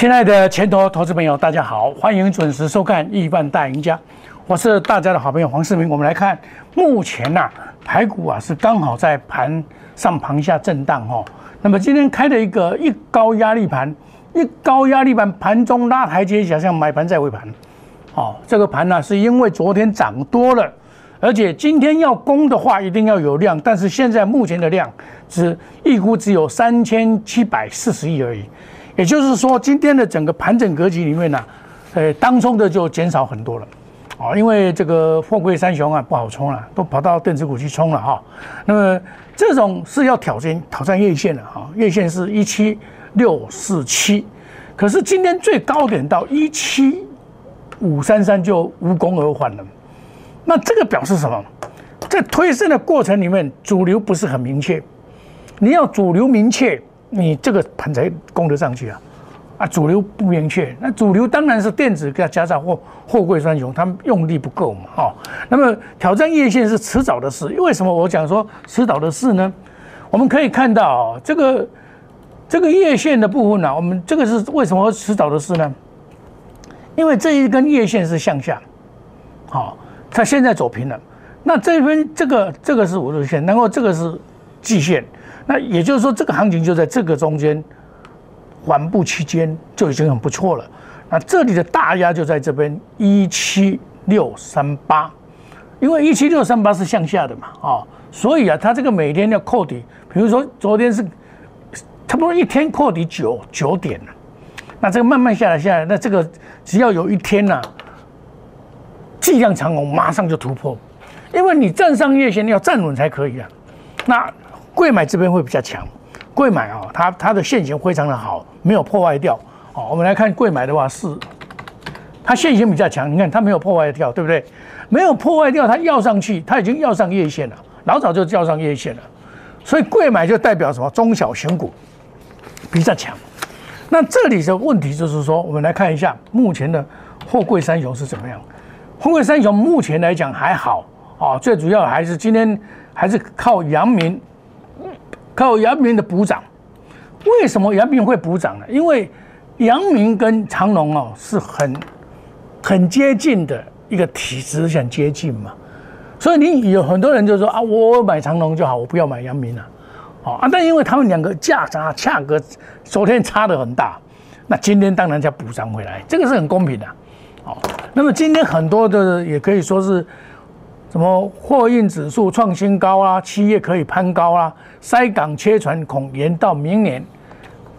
亲爱的前头投资朋友，大家好，欢迎准时收看《亿万大赢家》，我是大家的好朋友黄世明。我们来看，目前呐、排股啊是刚好在盘上盘下震荡哦。那么今天开了一个一高压力盘，一高压力盘盘中拉台阶，想象买盘在尾盘。哦，这个盘呢、是因为昨天涨多了，而且今天要攻的话一定要有量，但是现在目前的量只预估只有三千七百四十亿而已。也就是说，今天的整个盘整格局里面呢、呃，当冲的就减少很多了，啊，因为这个货柜三雄啊不好冲了，都跑到电子股去冲了哈。那么这种是要挑战挑战月线的哈，月线是一七六四七，可是今天最高点到一七五三三就无功而返了。那这个表示什么？在推升的过程里面，主流不是很明确，你要主流明确。你这个盘才攻得上去啊！啊，主流不明确，那主流当然是电子加加上货货柜三雄，他们用力不够嘛，哈、那么挑战月线是迟早的事，为什么我讲说迟早的事呢？我们可以看到，这个这个月线的部分呢、我们这个是为什么迟早的事呢？因为这一根月线是向下，好、它现在走平了，那这边这个这个是五日线，然后这个是季线。那也就是说，这个行情就在这个中间缓步期间就已经很不错了。那这里的大压就在这边一七六三八，因为一七六三八是向下的嘛，啊、所以啊，它这个每天要扣底，比如说昨天是差不多一天扣底九九点，那这个慢慢下来下来，那这个只要有一天呐、计量长虹马上就突破，因为你站上月线要站稳才可以啊。那贵买这边会比较强，贵买啊、它它的线型非常的好，没有破坏掉。哦，我们来看贵买的话是，它线型比较强，你看它没有破坏掉，对不对？没有破坏掉，它要上去，它已经要上月线了，老早就要上月线了。所以贵买就代表什么？中小型股比较强。那这里的问题就是说，我们来看一下目前的货柜三雄是怎么样。货柜三雄目前来讲还好啊，最主要还是今天还是靠阳明，靠阳明的补涨。为什么阳明会补涨呢？因为阳明跟长隆哦是很很接近的一个体质，很接近嘛。所以你有很多人就说啊，我买长隆就好，我不要买阳明了、哦啊，但因为他们两个价差价格昨天差的很大，那今天当然就要补涨回来，这个是很公平的。哦，那么今天很多的也可以说是什么货运指数创新高啊，企业可以攀高啊，塞港切船恐延到明年，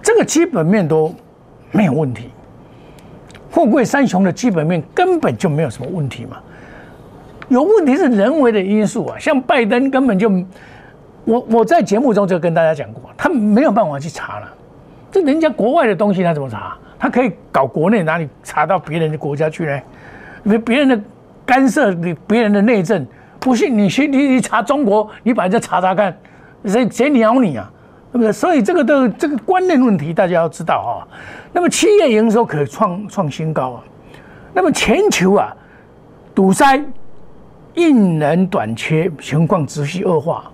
这个基本面都没有问题。富贵三雄的基本面根本就没有什么问题嘛，有问题是人为的因素啊，像拜登根本就，我我在节目中就跟大家讲过，他没有办法去查了，这人家国外的东西他怎么查？他可以搞国内，哪里查到别人的国家去呢？别别人的干涉你别人的内政，不信你去你你查中国，你把人家查查看，谁谁鸟你啊？对不对？所以这个的这个观念问题，大家要知道啊。那么企业营收可创创新高啊，那么全球啊堵塞、印人短缺情况持续恶化，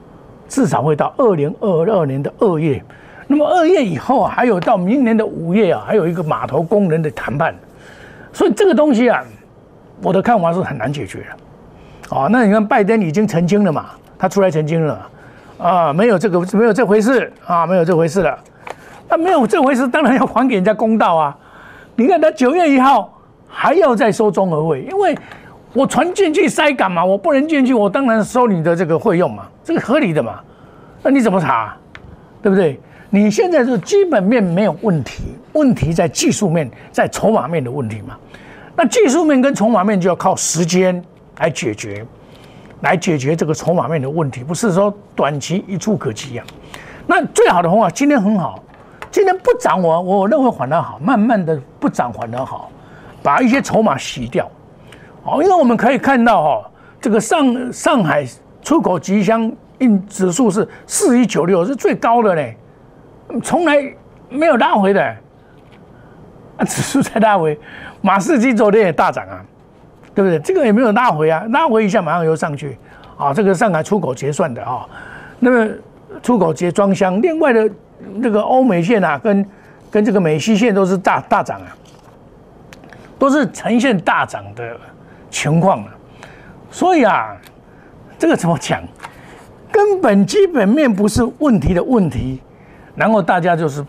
至少会到二零二二年的二月。那么二月以后啊，还有到明年的五月啊，还有一个码头工人的谈判，所以这个东西啊，我的看法是很难解决的。哦，那你看拜登已经澄清了嘛，他出来澄清了，啊，没有这个没有这回事啊，没有这回事了。那没有这回事，当然要还给人家公道啊。你看他九月一号还要再收综合会，因为我船进去塞港嘛，我不能进去，我当然收你的这个费用嘛，这个合理的嘛。那你怎么查？对不对？你现在是基本面没有问题，问题在技术面，在筹码面的问题嘛。那技术面跟筹码面就要靠时间来解决，来解决这个筹码面的问题，不是说短期一触可及啊。那最好的方法，今天很好，今天不涨我我认为反而好，慢慢的不涨反而好，把一些筹码洗掉。哦，因为我们可以看到哈、哦，这个上上海出口吉祥印指数是四一九六，是最高的嘞。从来没有拉回的，啊，指数在拉回，马士基昨天也大涨啊，对不对？这个也没有拉回啊，拉回一下马上又上去，啊，这个上海出口结算的啊，那么出口结装箱，另外的那个欧美线啊，跟跟这个美西线都是大大涨啊，都是呈现大涨的情况了。所以啊，这个怎么讲？根本基本面不是问题的问题，然后大家就是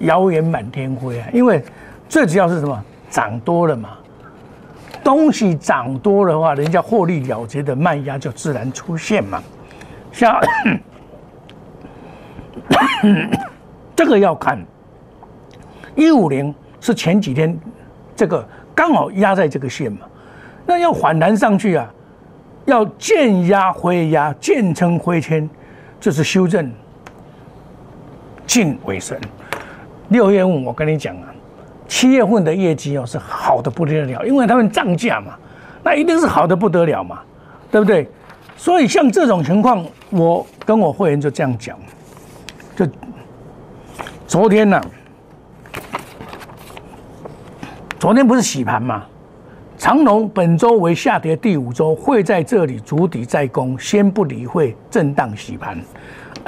谣言满天飞啊。因为最主要是什么？涨多了嘛，东西涨多的话，人家获利了结的卖压就自然出现嘛。像 这个要看一五零是前几天这个刚好压在这个线嘛，那要反弹上去啊。要见压回压，见撑回签，就是修正进尾声。六月五我跟你讲啊，七月份的业绩哦是好的不得了，因为他们涨价嘛，那一定是好的不得了嘛，对不对？所以像这种情况，我跟我会员就这样讲，就昨天呢，昨天不是洗盘嘛？长龙本周为下跌第五周，会在这里筑底再攻，先不理会震荡洗盘。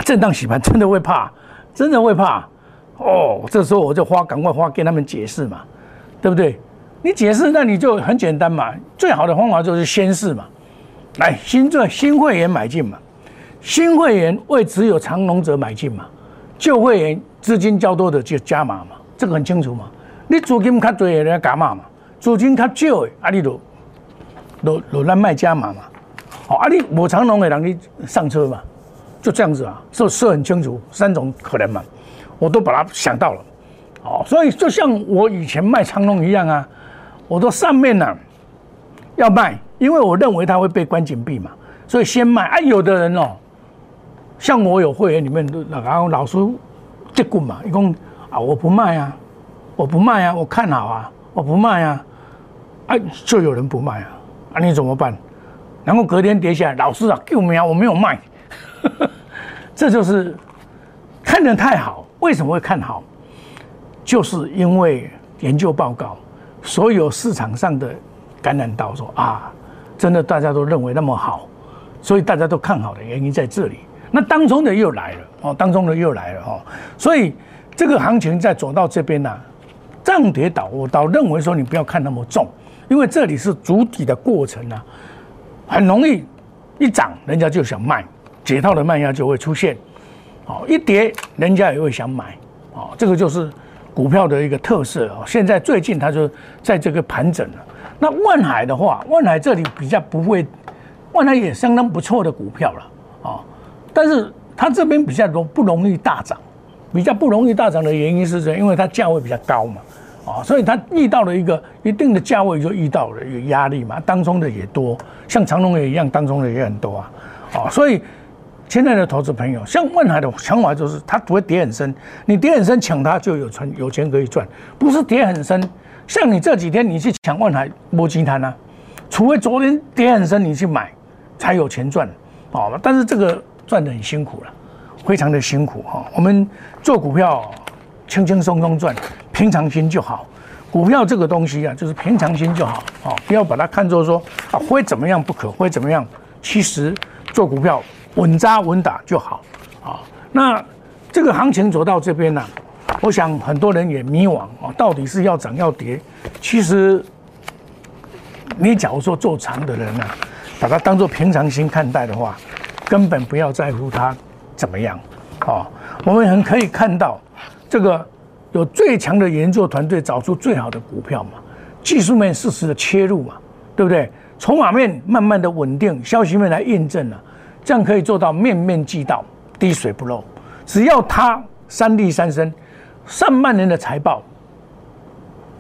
震荡洗盘真的会怕，真的会怕哦。这时候我就花赶快花跟他们解释嘛，对不对？你解释那你就很简单嘛，最好的方法就是先试嘛。来，新赚新会员买进嘛，新会员为只有长龙者买进嘛，旧会员资金较多的就加码嘛，这个很清楚嘛。你资金较多的人加码嘛。资金较少的，啊，你就，就就咱卖加码嘛，好，啊，你无长龙的人你上车嘛，就这样子啊，是是很清楚三种可能嘛，我都把它想到了，哦，所以就像我以前卖长龙一样啊，我都上面呢要卖，因为我认为它会被关紧闭嘛，所以先卖，啊，有的人哦，像我有会员里面都然后老师接棍嘛，一共啊我不卖啊，我不卖啊，我看好啊，我不卖啊。哎，就有人不卖啊，啊，你怎么办？然后隔天跌下来，老师啊，救命啊！我没有卖，这就是看得太好。为什么会看好？就是因为研究报告，所有市场上的感染到说啊，真的大家都认为那么好，所以大家都看好的原因在这里。那当中的又来了哦，当中的又来了哦，所以这个行情在走到这边呢，涨跌倒，我倒认为说你不要看那么重。因为这里是主体的过程啊，很容易一涨，人家就想卖，解套的卖压就会出现，哦，一跌，人家也会想买，哦，这个就是股票的一个特色哦。现在最近它就在这个盘整了。那万海的话，万海这里比较不会，万海也相当不错的股票了，哦，但是它这边比较容不容易大涨，比较不容易大涨的原因是什么？因为它价位比较高嘛。啊，所以它遇到了一个一定的价位，就遇到了有压力嘛。当中的也多，像长隆也一样，当中的也很多啊。啊，所以现在的投资朋友，像万海的想法就是，它不会跌很深，你跌很深抢它就有存有钱可以赚，不是跌很深。像你这几天你去抢万海摸金滩啊，除非昨天跌很深你去买才有钱赚，哦，但是这个赚的很辛苦了，非常的辛苦哈。我们做股票轻轻松松赚。平常心就好，股票这个东西啊，就是平常心就好啊，不要把它看作说啊会怎么样不可，会怎么样。其实做股票稳扎稳打就好啊。那这个行情走到这边呢，我想很多人也迷惘啊，到底是要涨要跌？其实你假如说做长的人呢，把它当做平常心看待的话，根本不要在乎它怎么样啊。我们很可以看到这个。有最强的研究团队找出最好的股票嘛？技术面适时的切入嘛，对不对？筹码面慢慢的稳定，消息面来验证了，这样可以做到面面俱到，滴水不漏。只要它三利三升，上半年的财报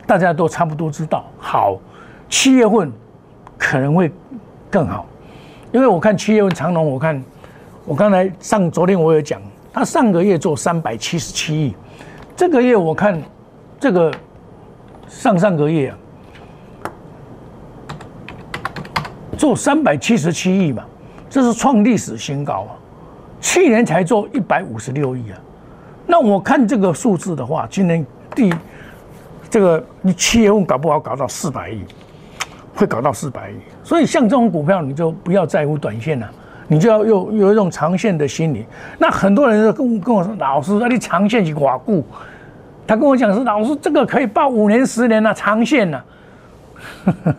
大家都差不多知道，好，七月份可能会更好，因为我看七月份长隆，我看我刚才上昨天我有讲，他上个月做三百七十七亿。这个月我看，这个上上个月啊，做三百七十七亿嘛，这是创历史新高啊！去年才做一百五十六亿啊，那我看这个数字的话，今年第这个你七月份搞不好搞到四百亿，会搞到四百亿。所以像这种股票，你就不要在乎短线了，你就要有有一种长线的心理。那很多人跟跟我说：“老师，那你长线去寡固。”他跟我讲是老师，这个可以报五年、十年了，长线了。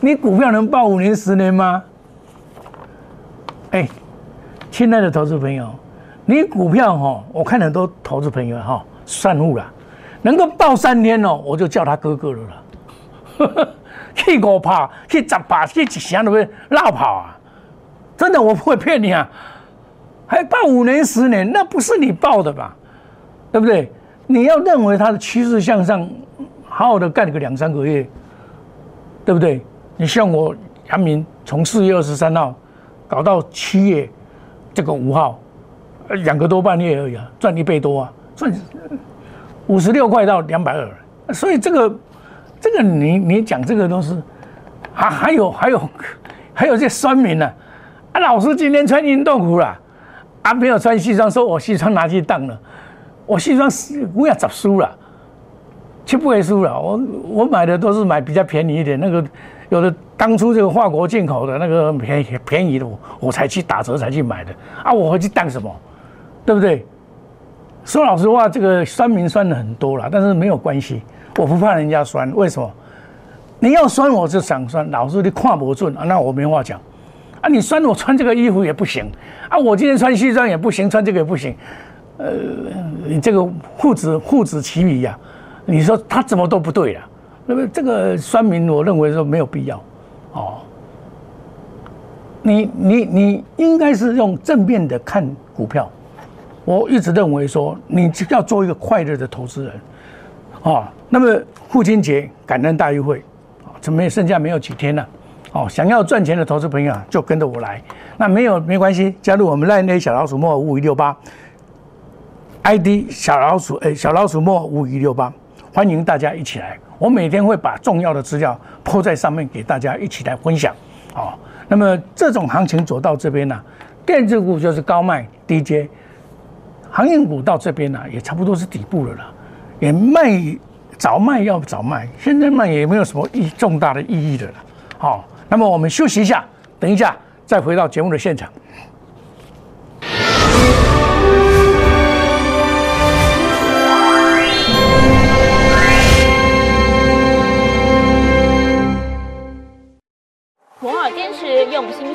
你股票能报五年、十年吗？哎，亲爱的投资朋友，你股票哈，我看很多投资朋友哈，散户啦，能够爆三天哦，我就叫他哥哥了啦。去五跑，去十跑，去一箱都会绕跑啊！真的，我不会骗你啊！还报五年、十年，那不是你报的吧？对不对？你要认为它的趋势向上，好好的干个两三个月，对不对？你像我杨明，从四月二十三号搞到七月这个五号，两个多半月而已啊，赚一倍多啊，赚五十六块到两百二，所以这个这个你你讲这个都是啊，还有还有还有这酸民呢啊，老师今天穿运动服了啊，没有穿西装，说我西装拿去当了，我西装我要找输了，就不会输了，我我买的都是买比较便宜一点那个。有的当初这个华国进口的那个便宜便宜的，我我才去打折才去买的啊！我回去当什么，对不对？说老实话，这个酸民酸的很多了，但是没有关系，我不怕人家酸。为什么？你要酸我就想酸，老是你看不准啊，那我没话讲啊！你酸我穿这个衣服也不行啊！我今天穿西装也不行，穿这个也不行。呃，你这个父子父子齐名呀，你说他怎么都不对了。那么这个酸民，我认为说没有必要，哦，你你你应该是用正面的看股票。我一直认为说，你要做一个快乐的投资人，哦。那么父亲节感恩大运会，怎么剩下没有几天了？哦，想要赚钱的投资朋友啊，就跟着我来。那没有没关系，加入我们赖内小老鼠莫五五一六八，ID 小老鼠哎小老鼠莫五五一六八，欢迎大家一起来。我每天会把重要的资料铺在上面，给大家一起来分享。哦，那么这种行情走到这边呢，电子股就是高卖低接，航运股到这边呢也差不多是底部了啦，也卖早卖要早卖，现在卖也没有什么意重大的意义的了。好，那么我们休息一下，等一下再回到节目的现场。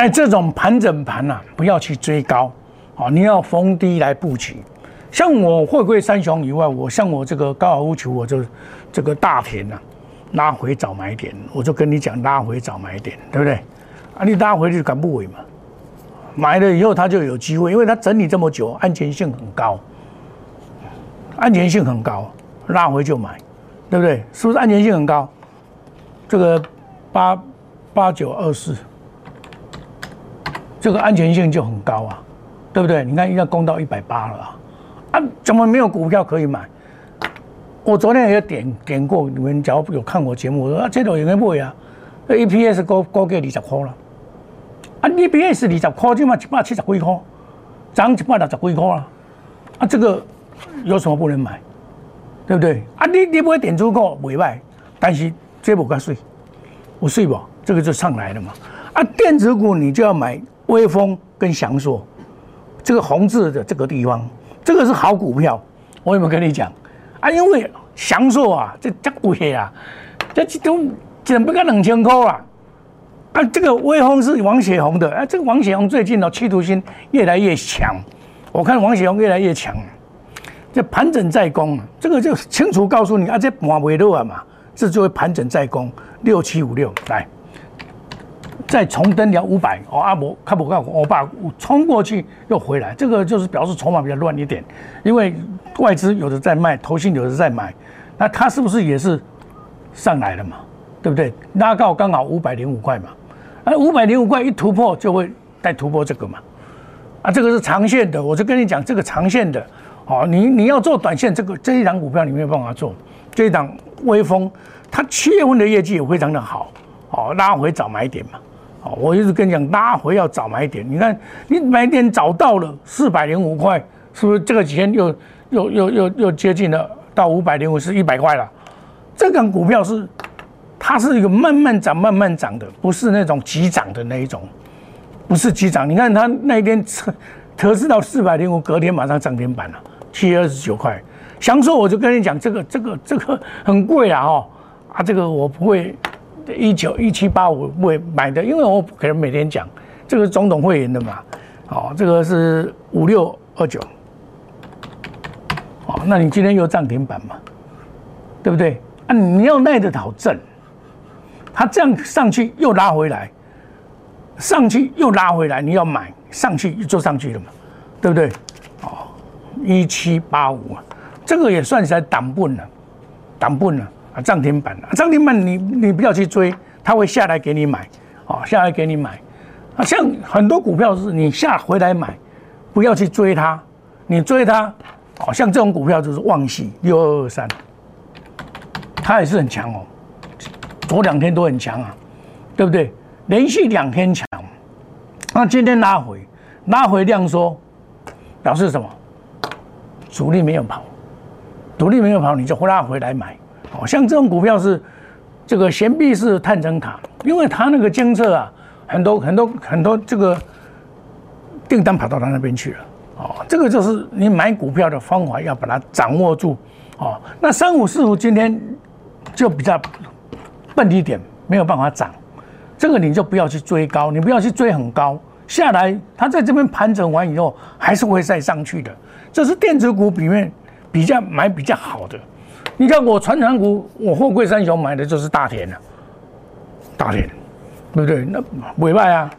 在这种盘整盘呐，不要去追高，啊，你要逢低来布局。像我会贵三雄以外，我像我这个高尔夫球，我就这个大田呐，拉回早买点，我就跟你讲拉回早买点，对不对？啊，你拉回就敢不回嘛，买了以后它就有机会，因为它整理这么久，安全性很高，安全性很高，拉回就买，对不对？是不是安全性很高？这个八八九二四。这个安全性就很高啊，对不对？你看，应该攻到一百八了啊，怎么没有股票可以买？我昨天也点点过，你们只要有看我节目，我说啊，这种有没买啊？那 EPS 高高给二十块了，啊，EPS 二十块就嘛一百七十几块，涨一百六十几块啊，啊，这个有什么不能买？对不对？啊，你你不会点出过尾卖，但是这不够税，我税不，这个就上来了嘛。啊，电子股你就要买。威风跟翔硕，这个红字的这个地方，这个是好股票。我有没有跟你讲啊？因为翔硕啊，这这贵啊，这都怎不个两千块啊？啊，这个威风是王雪红的，啊，这个王雪红最近的企图心越来越强，我看王雪红越来越强。这盘整在攻，这个就清楚告诉你啊，这盘尾落啊嘛，这就会盘整在攻六七五六来，再重登了五百哦，阿伯看不看我把冲过去又回来，这个就是表示筹码比较乱一点，因为外资有的在卖，投信有的在买，那它是不是也是上来了嘛？对不对？拉高刚好五百零五块嘛，而五百零五块一突破就会再突破这个嘛，啊，这个是长线的，我就跟你讲这个长线的。哦，你你要做短线，这个这一档股票你没有办法做。这一档微风，它七月份的业绩也非常的好，哦，拉回早买点嘛。我一直跟你讲，拉回要早买点。你看，你买点找到了四百零五块，是不是这个几天又又又又又接近了到五百零五是一百块了？这档股票是它是一个慢慢涨、慢慢涨的，不是那种急涨的那一种，不是急涨。你看它那一天测测试到四百零五，隔天马上涨停板了。七月二十九块，想说我就跟你讲，这个这个这个很贵啊！哦啊，这个我不会一九一七八五不买的，因为我可能每天讲，这个是总统会员的嘛，哦，这个是五六二九，哦，那你今天又涨停板嘛，对不对？啊，你要耐得好震，它这样上去又拉回来，上去又拉回来，你要买上去就上去了嘛，对不对？哦一七八五啊，这个也算起来挡不了，挡不了啊，涨停板啊，涨停板你你不要去追，它会下来给你买，哦，下来给你买，啊，像很多股票是你下回来买，不要去追它，你追它，哦，像这种股票就是旺系六二二三，它也是很强哦，昨两天都很强啊，对不对？连续两天强，那今天拉回，拉回量缩，表示什么？主力没有跑，主力没有跑，你就拉回来买。哦，像这种股票是这个悬臂式探针卡，因为它那个监测啊，很多很多很多这个订单跑到他那边去了。哦，这个就是你买股票的方法，要把它掌握住。哦，那三五四五今天就比较笨一点，没有办法涨。这个你就不要去追高，你不要去追很高下来，它在这边盘整完以后，还是会再上去的。这是电子股里面比较买比较好的。你看我传长股，我货柜三雄买的就是大田了，大田，对不对？那尾外啊，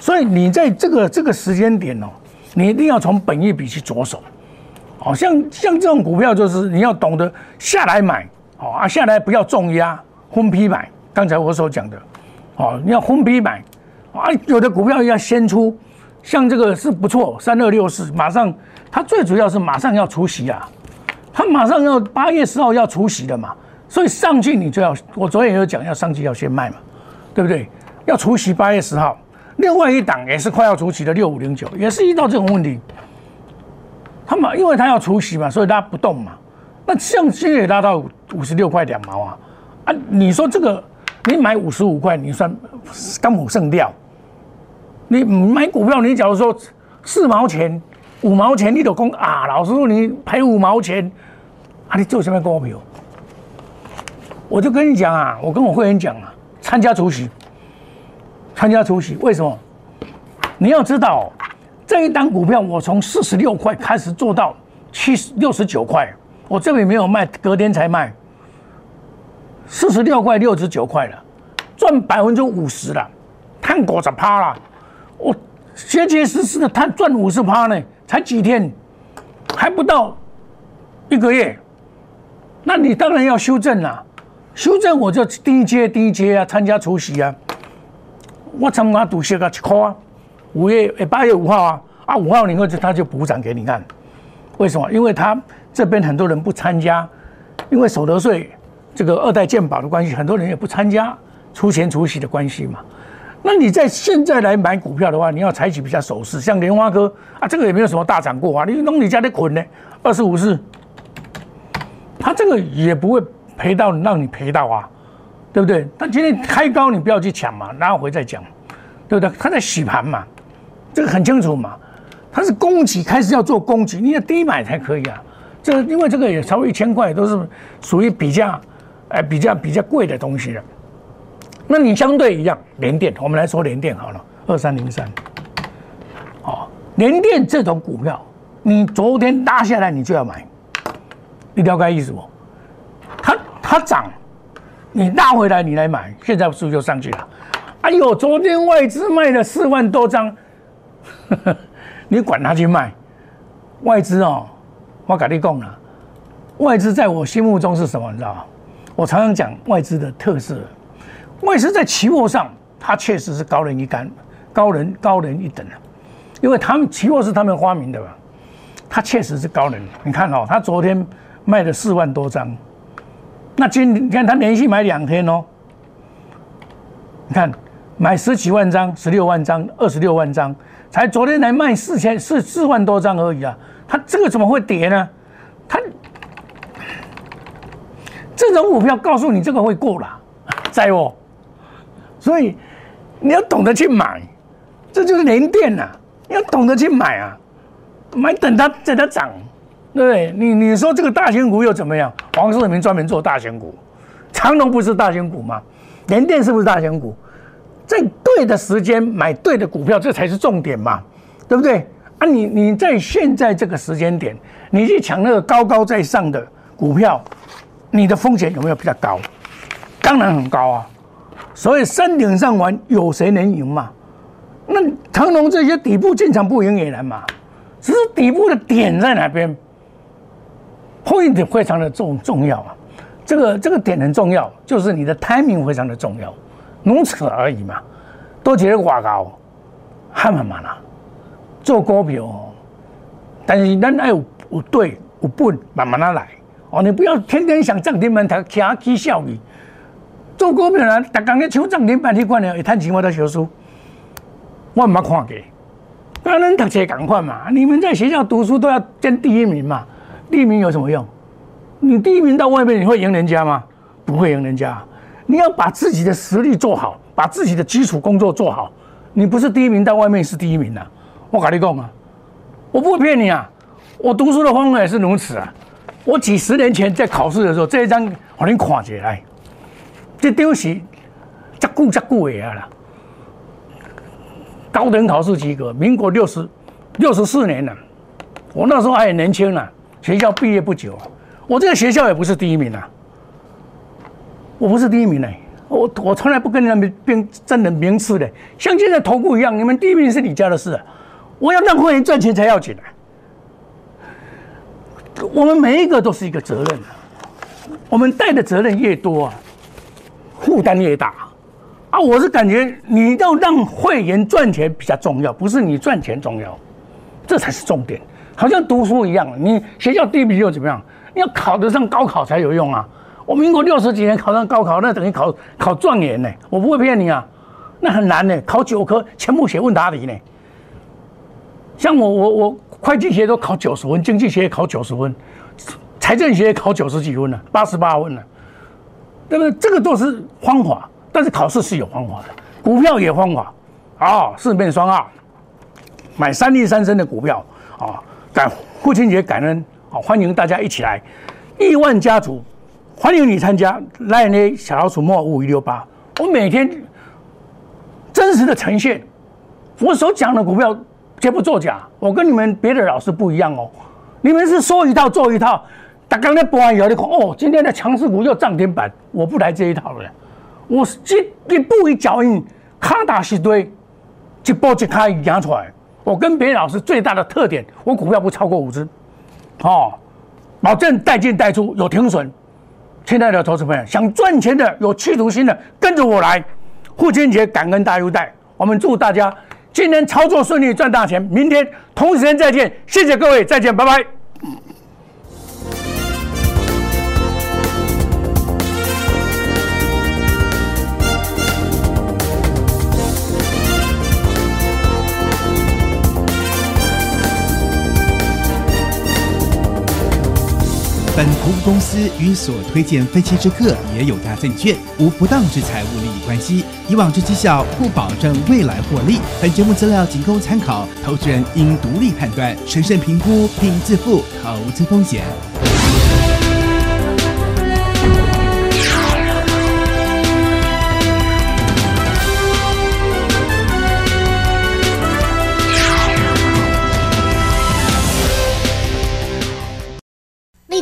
所以你在这个这个时间点哦，你一定要从本业比去着手。哦，像像这种股票，就是你要懂得下来买，哦啊，下来不要重压，分批买。刚才我所讲的，哦，你要分批买，啊，有的股票要先出，像这个是不错，三二六四，马上。它最主要是马上要出息啊，他马上要八月十号要除息的嘛，所以上去你就要，我昨天也有讲，要上去要先卖嘛，对不对？要除息八月十号，另外一档也是快要除息的六五零九，也是遇到这种问题，他们因为他要除息嘛，所以大家不动嘛，那像现在也拉到五十六块两毛啊，啊，你说这个你买五十五块，你算刚好剩掉，你买股票，你假如说四毛钱。五毛钱你都讲啊，老师傅你赔五毛钱，啊你做什么股票？我就跟你讲啊，我跟我会员讲啊，参加除息，参加除息，为什么？你要知道，这一单股票我从四十六块开始做到七十六十九块，我这里没有卖，隔天才卖，四十六块六十九块了，赚百分之五十了，探五十趴了，我结结实实的探赚五十趴呢。才几天，还不到一个月，那你当然要修正啦。修正我就低阶低阶啊，参加除夕啊。我参加赌息啊一块啊，五月诶八月五号啊，啊五号你后就他就补涨给你看。为什么？因为他这边很多人不参加，因为所得税这个二代健保的关系，很多人也不参加出钱除息的关系嘛。那你在现在来买股票的话，你要采取比较守势，像莲花科啊，这个也没有什么大涨过啊。你弄你家的捆呢，二十五四，它这个也不会赔到让你赔到啊，对不对？但今天开高你不要去抢嘛，拉回再讲，对不对？它在洗盘嘛，这个很清楚嘛。它是供给开始要做供给，你要低买才可以啊。这因为这个也超过一千块，都是属于比较哎比较比较贵的东西了。那你相对一样，联电，我们来说联电好了，二三零三，哦，联电这种股票，你昨天拉下来你就要买，你了解意思不？它它涨，你拉回来你来买，现在是不是就上去了？哎呦，昨天外资卖了四万多张，你管他去卖，外资哦，我跟你讲了，外资在我心目中是什么？你知道吗？我常常讲外资的特色，外资在期货上，它确实是高人一杆，高人高人一等，因为他们期货是他们发明的嘛，它确实是高人。你看哦，他昨天卖了四万多张，那今你看他连续买两天哦，你看。买十几万张，十六万张，二十六万张，才昨天才卖四千四四万多张而已啊！它这个怎么会跌呢？它这种股票告诉你这个会过了，在哦，所以你要懂得去买，这就是连电呐！你要懂得去买啊，买等它等它涨，对不对？你你说这个大型股又怎么样？黄世明专门做大型股，长隆不是大型股吗？联电是不是大型股？在对的时间买对的股票，这才是重点嘛，对不对？啊，你你在现在这个时间点，你去抢那个高高在上的股票，你的风险有没有比较高？当然很高啊。所以山顶上玩，有谁能赢嘛？那腾龙这些底部进场不赢也难嘛，只是底部的点在哪边，会点非常的重重要啊。这个这个点很重要，就是你的 timing 非常的重要。如此而已嘛，都觉得外高，还慢慢啦。做股票，但是咱要有有对有本，慢慢的来哦。你不要天天想涨停板，他卡起效益。做股票呢，大刚咧抢涨停板去管了，会赚钱我都小输。我唔捌看过，那恁读册赶快嘛？你们在学校读书都要争第一名嘛？第一名有什么用？你第一名到外面，你会赢人家吗？不会赢人家。你要把自己的实力做好，把自己的基础工作做好。你不是第一名，到外面是第一名呐。我跟你讲啊，我不会骗你啊。我读书的方法也是如此啊。我几十年前在考试的时候，这一张我能看起来，这丢是这固这固的啦。高等考试及格，民国六十六十四年了。我那时候还很年轻呢，学校毕业不久，我这个学校也不是第一名啊。我不是第一名嘞，我我从来不跟人们争争的名次的，像现在投顾一样，你们第一名是你家的事，我要让会员赚钱才要紧啊。我们每一个都是一个责任，我们带的责任越多啊，负担越大啊。我是感觉你要让会员赚钱比较重要，不是你赚钱重要，这才是重点。好像读书一样，你学校第一名又怎么样？你要考得上高考才有用啊。我民国六十几年考上高考，那等于考考状元呢。我不会骗你啊，那很难呢，考九科全部写问答题呢。像我我我会计学都考九十分，经济学考九十分，财政学考九十几分呢，八十八分呢。对不对？这个都是方法，但是考试是有方法的，股票也方法啊，四面双二，买三利三升的股票啊，感父亲节感恩啊，欢迎大家一起来，亿万家族。欢迎你参加赖内小老鼠莫五一六八，我每天真实的呈现，我所讲的股票绝不作假。我跟你们别的老师不一样哦，你们是说一套做一套。打刚才播完以后，你看哦，今天的强势股又涨停板，我不来这一套了。我是一一步一脚印，卡打一堆，一波一开压出来。我跟别的老师最大的特点，我股票不超过五只，哦，保证带进带出，有停损。亲爱的投资朋友，想赚钱的、有企图心的，跟着我来。父亲节感恩大优待，我们祝大家今天操作顺利，赚大钱。明天同时间再见，谢谢各位，再见，拜拜。本投资公司与所推荐分期之客也有大证券无不当之财务利益关系，以往之绩效不保证未来获利。本节目资料仅供参考，投资人应独立判断、审慎评估并自负投资风险。